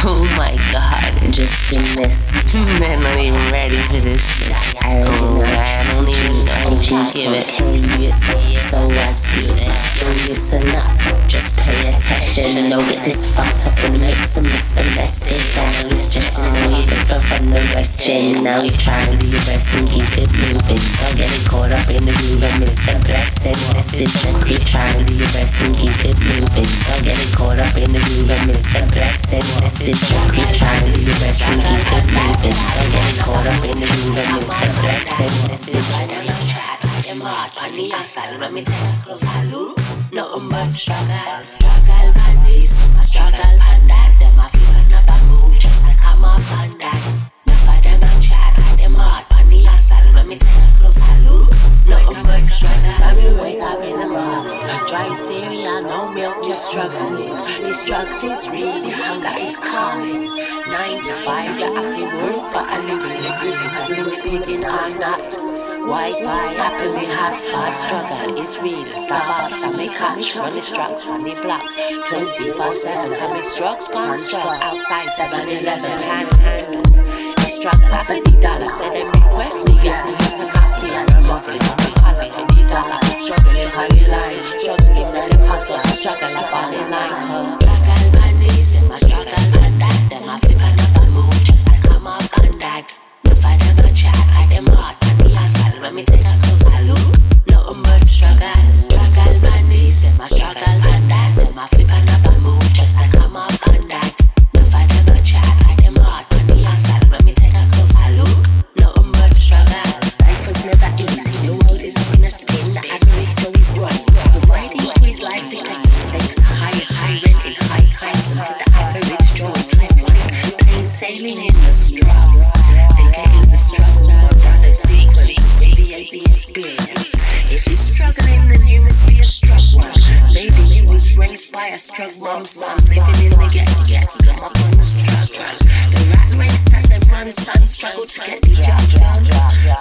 Oh my god. Just in this. They're not even ready for this shit. I Oh. I don't even know who to give it. You. So I see it. Don't listen up. Just pay attention. And don't get this fucked up and make some Mr. Message. I know you're stressing and you can feel from the resting. Now you're trying to your best and keep it moving. Don't get it caught up in the groove and miss a blessing. This is the creep trying to your best and keep it moving. Don't get it caught up in the groove and miss a blessing. This is the creep trying to do your best and keep it moving. Don't get caught up in the groove and miss a blessing. This is the creep. Them hard on the hustle, let me take a closer look. Nothing but struggle, struggle on this, struggle on that. Them a dry cereal, no milk, just struggling. These drugs is real, the hunger is calling. Nine to five, you have to work for a living. Is really picking or not. Wi-Fi, I feel the hotspot struggle is real. Starbucks, I make catch from the drugs on the block. 24 7, coming drugs, pan struck outside 7 Eleven, hand handle. The struggle, I feel the dollar. Say them request me, get to get a coffee or a muffin. A dollar. Struggling on the line, the. Struggle, in line. Come, struggle on this, and my struggle on that. Them flip another move just to come up on that. If I them chat, I them hard on the hustle. Let me take a was raised by a strong mom, son, living in the ghetto, ghetto, up on the struggle. The rat race that they run, son, struggle to get the job done.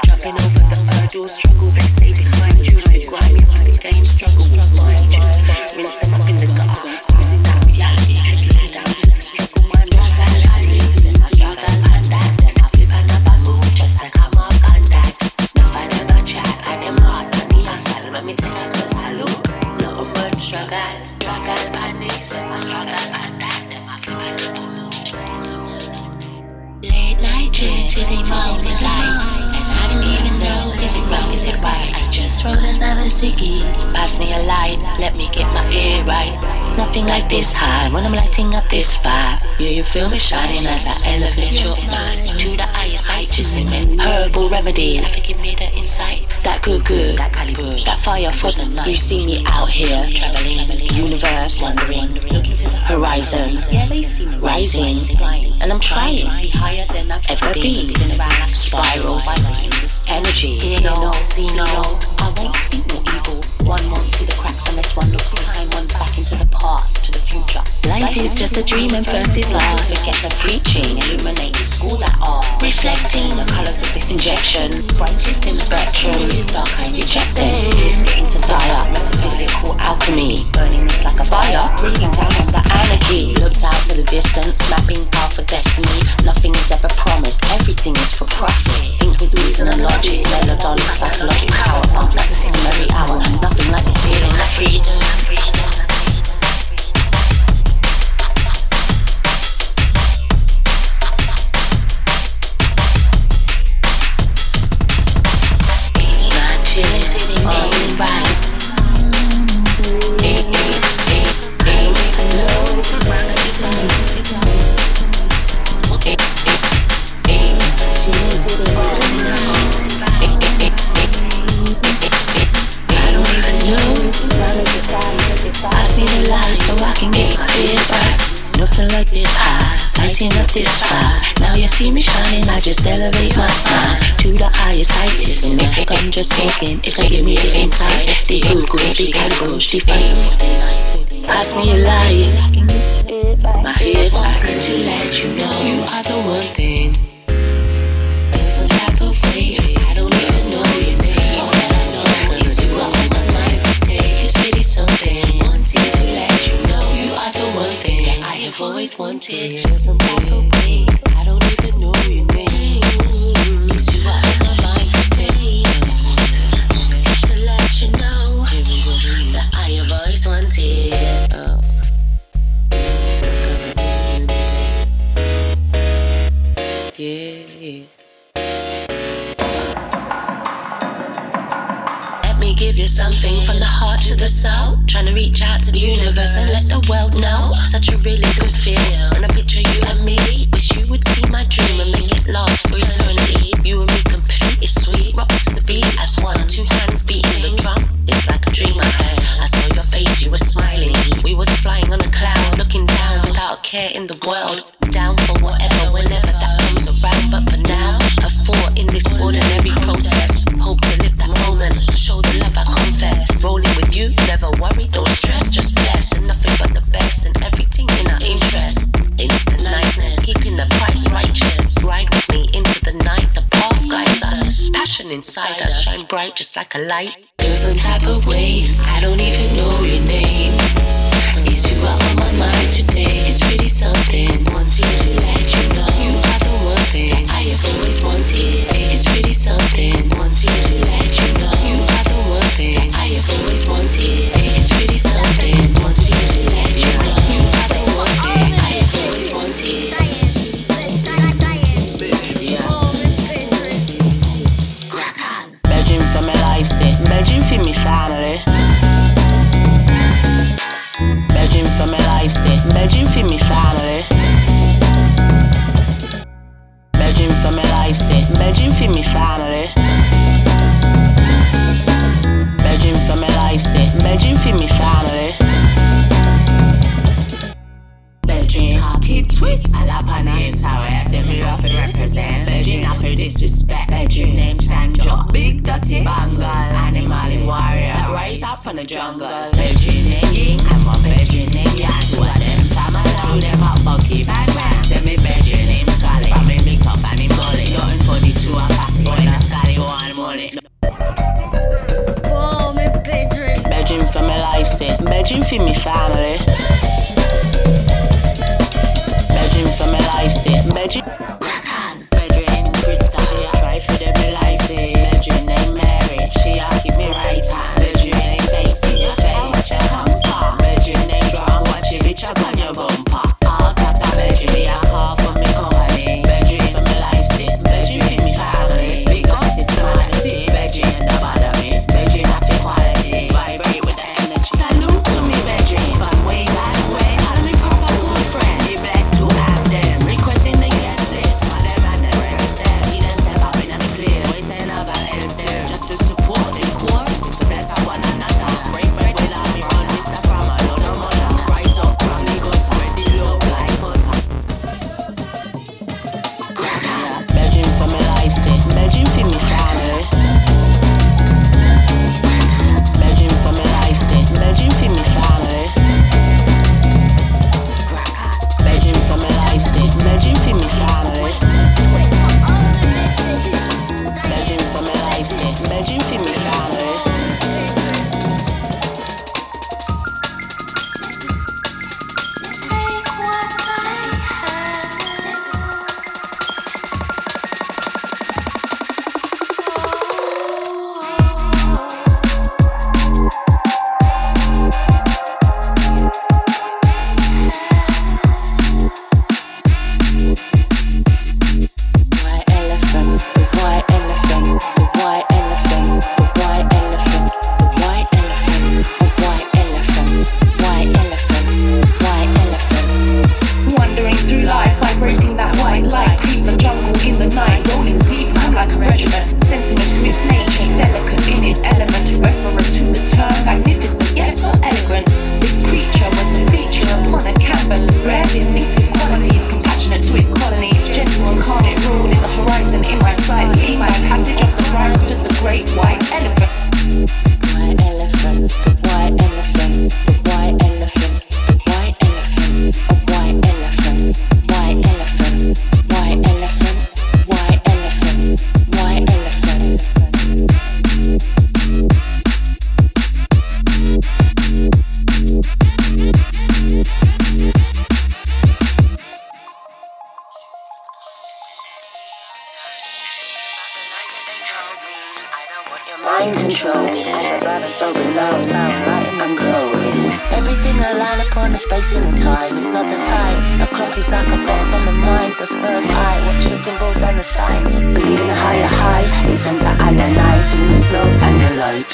Jumping over the hurdle, struggle, they say they find you. They grimy on the game, struggle struggle, find you. Rinse them up in the gutter, just rolled another ciggy. Pass me a light, let me get my ear right. Nothing like this high when I'm lighting up this vibe. Yeah, you feel me shining as I elevate your mind to the highest heights. You see me, herbal remedy. I forgive me the insight. That good, good, that calibre, that fire for the night. You see me out here, traveling, universe, wandering, looking to the horizon, rising, and I'm trying to be higher than I've ever been. Spiral, energy, no, see no. Won't speak no evil. One won't see the cracks unless one looks behind one's back into the past, to the future. Life is just a dream and first is last. Forget the preaching, illuminate school that are reflecting the colors of this injection. Brightest in spectrum, it's dark I reject it. It's getting to dire, metaphysical alchemy. Burning this like a fire, breathing down on the anarchy. Looked out to the distance, mapping path for destiny. Nothing is ever promised, everything is for profit. Think with reason and logic, melodic, psychological power, pump like the system every hour. Nothing this feeling of freedom. skin. It's taking me the inside, the ego, the cockroach, the fight. Pass me a light. My head, I heard let you know you are the one thing. It's a type of way I don't even know your name. All I know is you are on my mind today. It's really something. Wanted to let you know you are the one thing I have always wanted. Some type of way I don't even know your name. It's you are. out. Trying to reach out to the universe and let the world know. Such a really good feel. When I picture you and me. inside us shine bright just like a light. There's some type of way, I don't even know you. chin. Copy twist. I lap on name. Semi off represent. Virgin off disrespect. Bedroom name Sanjo. Big dirty bangle. Animal warrior. That rise up from the jungle. Virgin name I'm a virgin name. I two of them family. do them hot bucky bad man. Semi virgin name Scully. From him big tough and him gully. Nothing for the two of us. Boy, the Scully one money. Bedroom for my life, say. Bedroom for my family. life set. Bedroom, rock on. Bedroom, crystal, try for the life. Control. As above and so below, sound light and I'm glowing. Everything aligned upon the space and the time. It's not the time. The clock is like a box on the mind. The third eye, watch the symbols and the signs. Believe in the higher high. Listen to I and I, feeling the love and the light.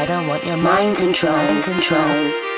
I don't want your mind control, control.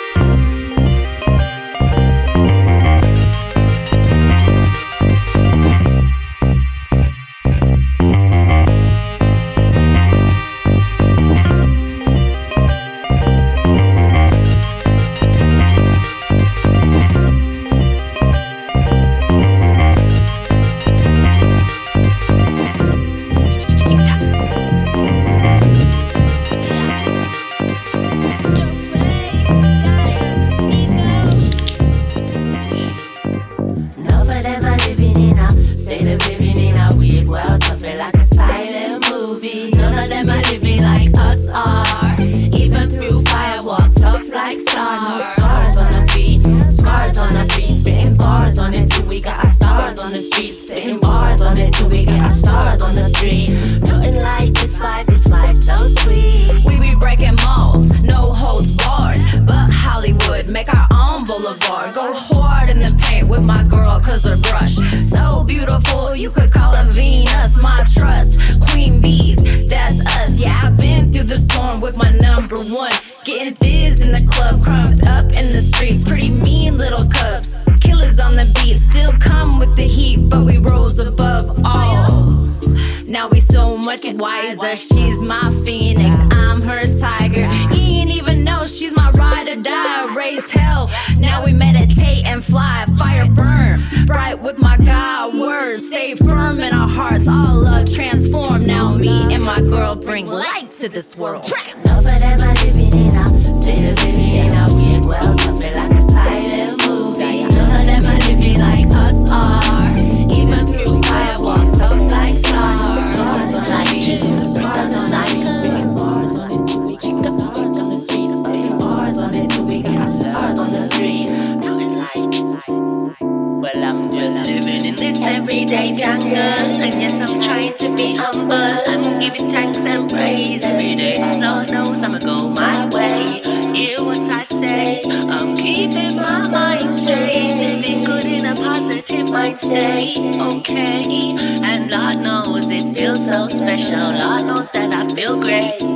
Wiser. She's my phoenix, I'm her tiger. He ain't even know she's my ride or die. Raise hell. Now we meditate and fly. Fire burn bright with my God words. Stay firm in our hearts. All love transform. Now me and my girl bring light to this world. Enough of them are living in a state of living in a weird world, something like jungle. And yes, I'm trying to be humble. I'm giving thanks and praise every day. Lord knows I'ma go my way. Hear what I say. I'm keeping my mind straight. Living good in a positive mind state. Okay. And Lord knows it feels so special. Lord knows that I feel great.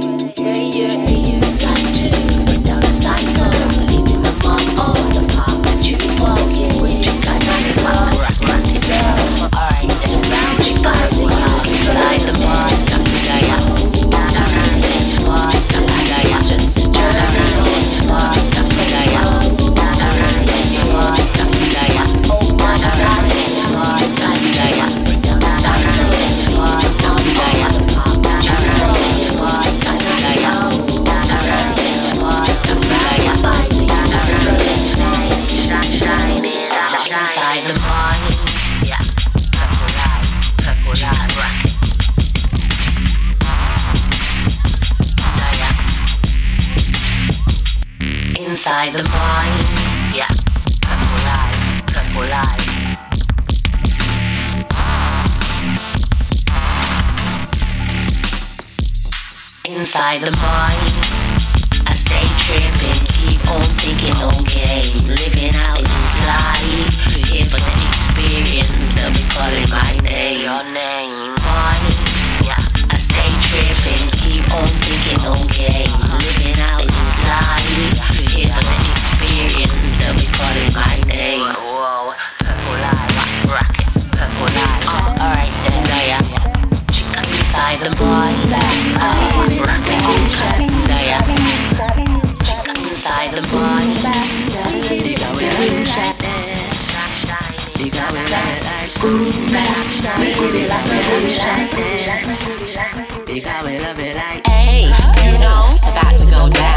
Inside the mind, I stay tripping, keep on thinking, okay, living out this life. Here for the experience, they'll be calling my name, your name, mine. Yeah, I stay tripping, keep on thinking, okay, living out life. Here for the experience, they'll be calling my name. The mind, uh, rock the like that. Hey, you know it's about to go down.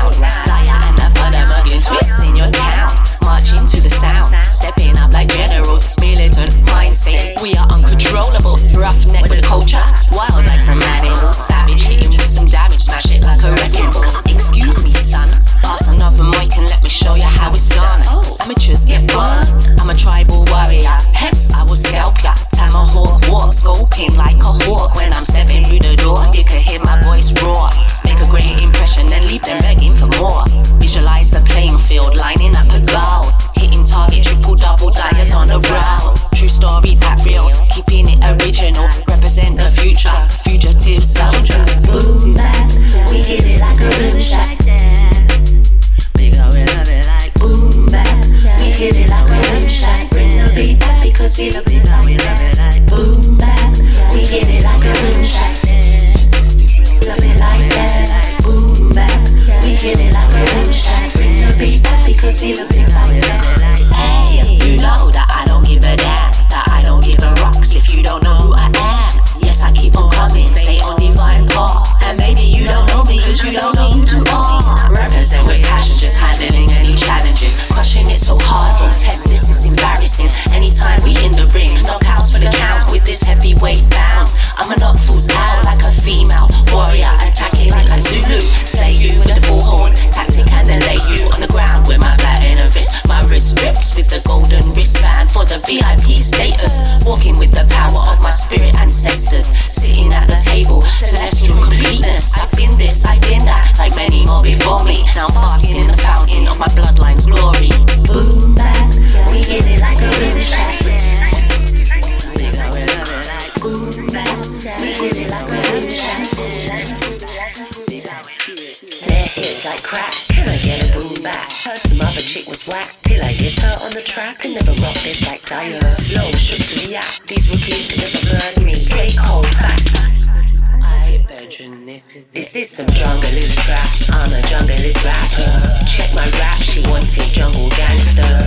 Junglist trap. I'm a junglist rapper. Check my rap She sheet. Wanted jungle gangster.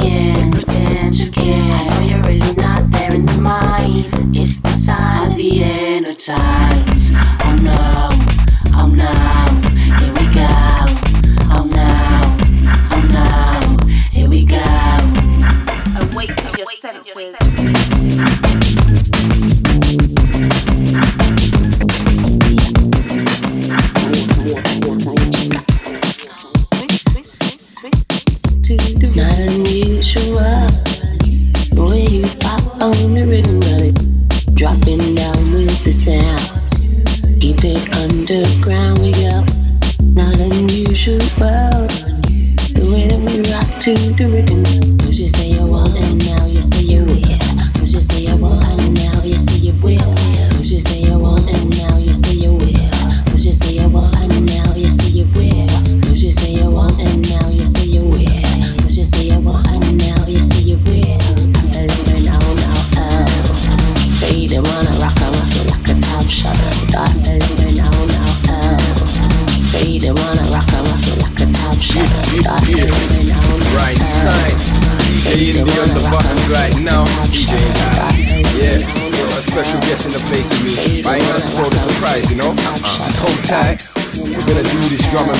End.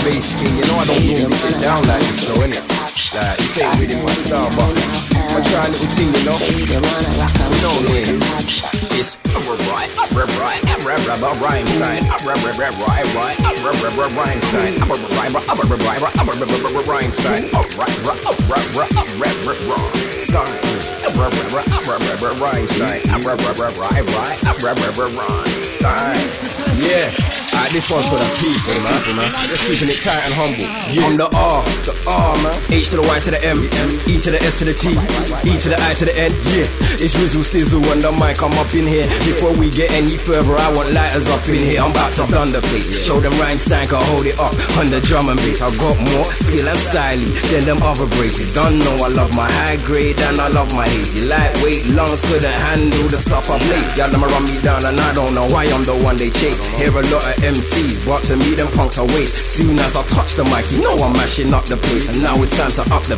Bass. You know I don't normally get down like this, though, innit? Like, this ain't really my style, but I try a little thing, you know. You know what it is. It's right, a right, I'm a right, rhyme sign, rhyme sign, right, right, yeah, uh, this one's for the people, man. Just keeping it tight and humble. On the R, the R, man. H to the Y to the M, E to the S to the T, E to the I to the N. Yeah, it's Rizzle Sizzle on the mic. I'm up in here. Before we get any further, I want lighters up in here. I'm about to the place. Show them Rhinestone can hold it up on the drum and bass. I got more skill and styling than them other. You don't know I love my high grade and I love my hazy. Lightweight lungs couldn't handle the stuff I play. Y'all them run me down and I don't know why I'm the one they chase. Hear a lot of MCs, but to me them punks are waste. Soon as I touch the mic, you know I'm mashing up the place, and now it's time to up the.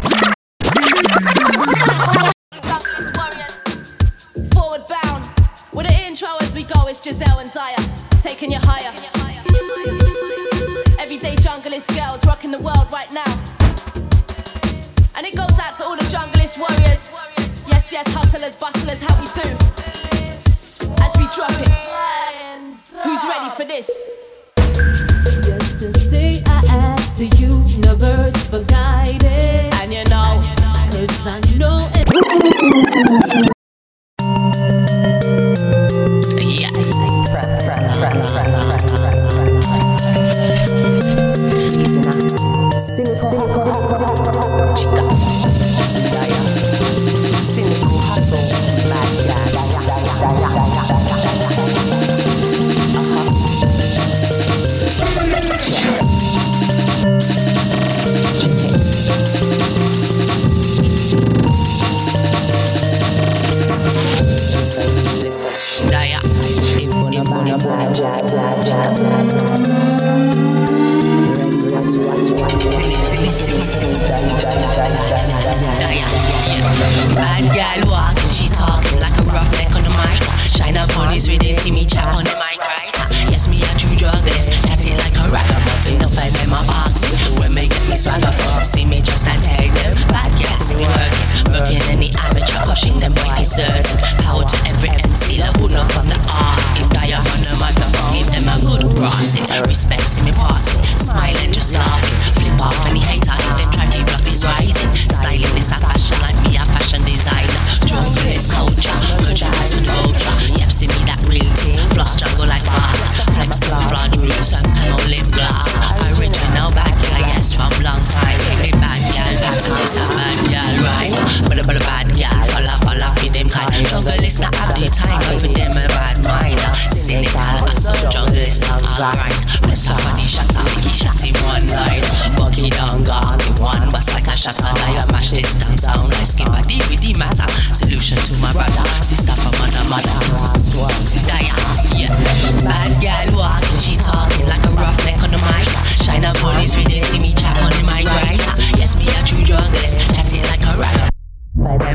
Forward bound, with an intro as we go, it's Giselle and Dyer, taking you higher. Everyday junglist girls rocking the world right now. And it goes out to all the junglist warriors. Yes, yes, hustlers, bustlers, how we do. As we drop it. Who's ready for this? Yesterday I asked the universe for guidance. And you know, cause I know.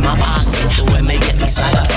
my eyes. The way may get me slide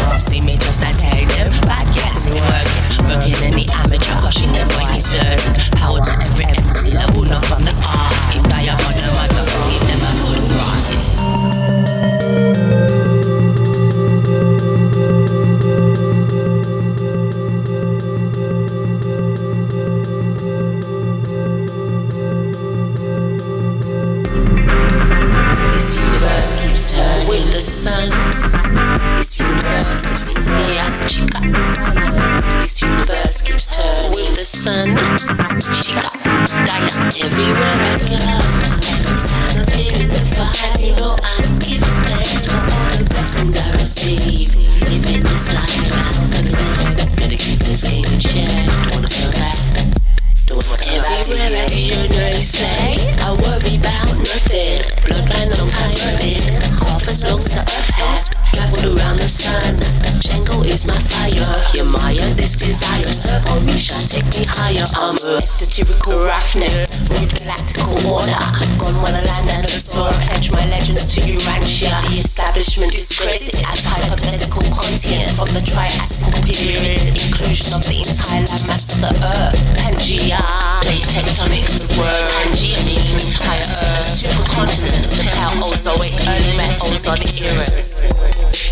desire. Serve Orisha, take me higher. I'm a satirical roughneck, rude galactical order. Gone when I land and restore. Pledge my legends to Urantia. The establishment disgrace it as hypothetical content from the Triassic period. Inclusion of the entire landmass of the earth. Pangea, plate tectonics, the word. Pangea means entire earth. Supercontinent, the Paleozoic, early Mesozoic eras.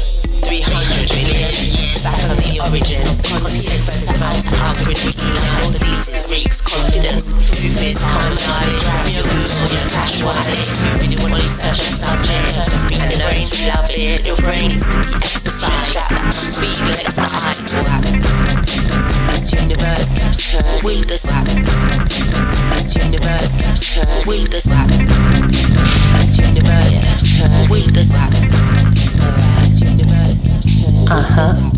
300 billion years back from the origin of positive and about average Now the thesis breaks confidence Truth common knowledge Grab your conclusion, your cash, wallet. do You want to research a subject Being the brain's to love it Your brain needs to be exercised That must be the eyes This universe keeps turning with the happen? This universe keeps turning with the happen? This universe keeps turning with the happen? huh?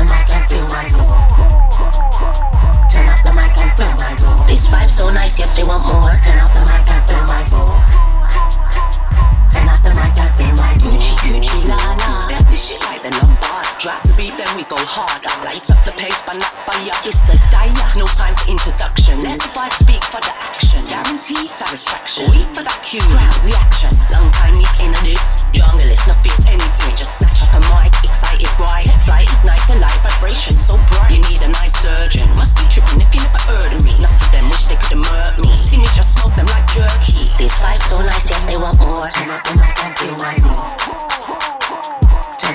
The mic and feel my room. Turn up the mic and feel my room. This vibe so nice, yes, they want more. Turn up the mic shit like the Lombard. Drop the beat, then we go harder. Light up the pace, but not by fire. It's the dire. No time for introduction. Let the vibe speak for the action. Guaranteed satisfaction. Wait for that cue. Crowd reaction. Long time me in this. It's not feel anything. Just snatch up a mic, excited bright. Take flight, ignite the light vibration so bright. You need a nice surgeon. Must be tripping if you never heard of me. Enough of them wish they could have murked me. See me just smoke them like jerky. These vibe so nice, yet they want more. Turn up. Turn up and feel my room.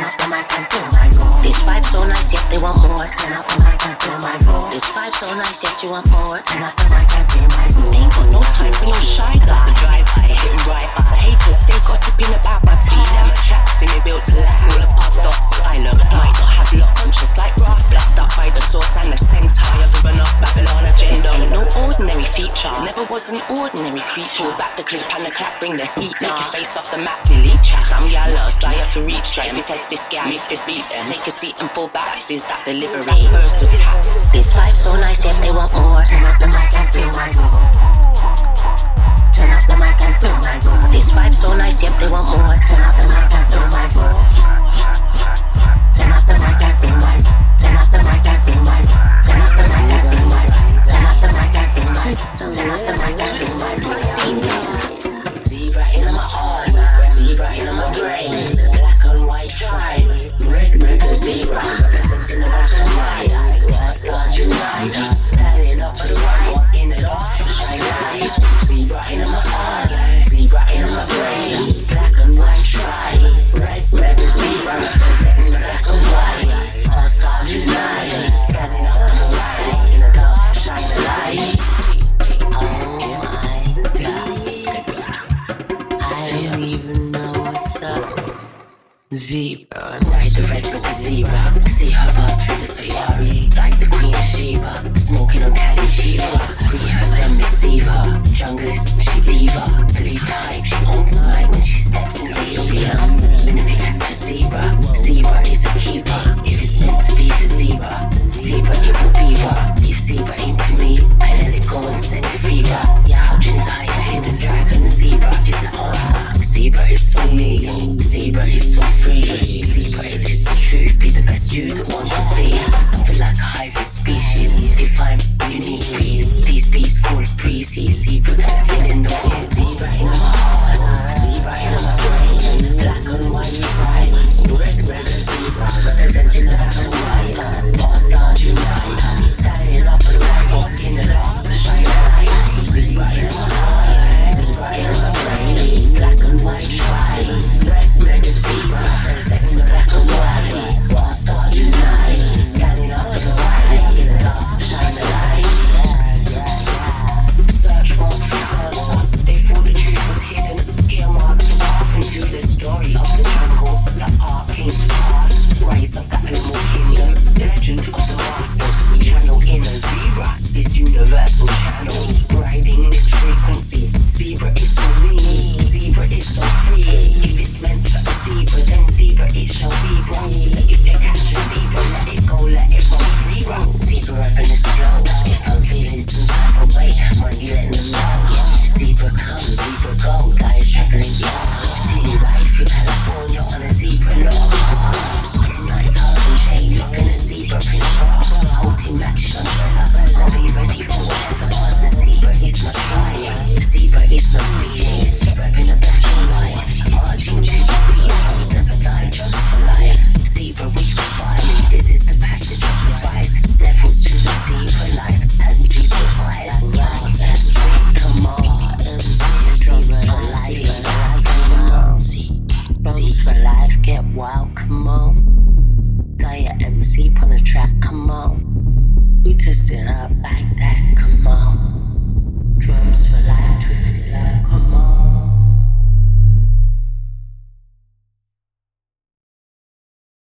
This vibe so nice, yet they want more. Turn up the mic and feel my room. This vibe so nice, yes you want more. Turn up the mic and feel my room. Ain't got no time for no shy guy. Drive by, hitting right by. Haters stay gossiping about my see them chat. See me built to last. All puffed up silent. Might not have locks, I'm just like. Blessed up by the source and the centire. Given up Babylon agenda. Ain't no ordinary feature. Never was an ordinary creature. Back the clip and the clap, bring the heat. Take your face off the map, delete chat. Some fly up for reach. Try me test this guy, me fit beat them. Take a seat and fall back. Is that delivery? First attack. This vibe so nice, yet they want more. Turn up the mic and feel my room. Turn up the mic and feel my room. This vibe so nice, yet they want more. Turn up the mic and feel my room. Turn up the mic and feel my Turn up the mic and feel my Turn up the mic and feel my Turn up the mic and feel my Turn up the mic and feel my Zebra in my heart, zebra in my Dune 100.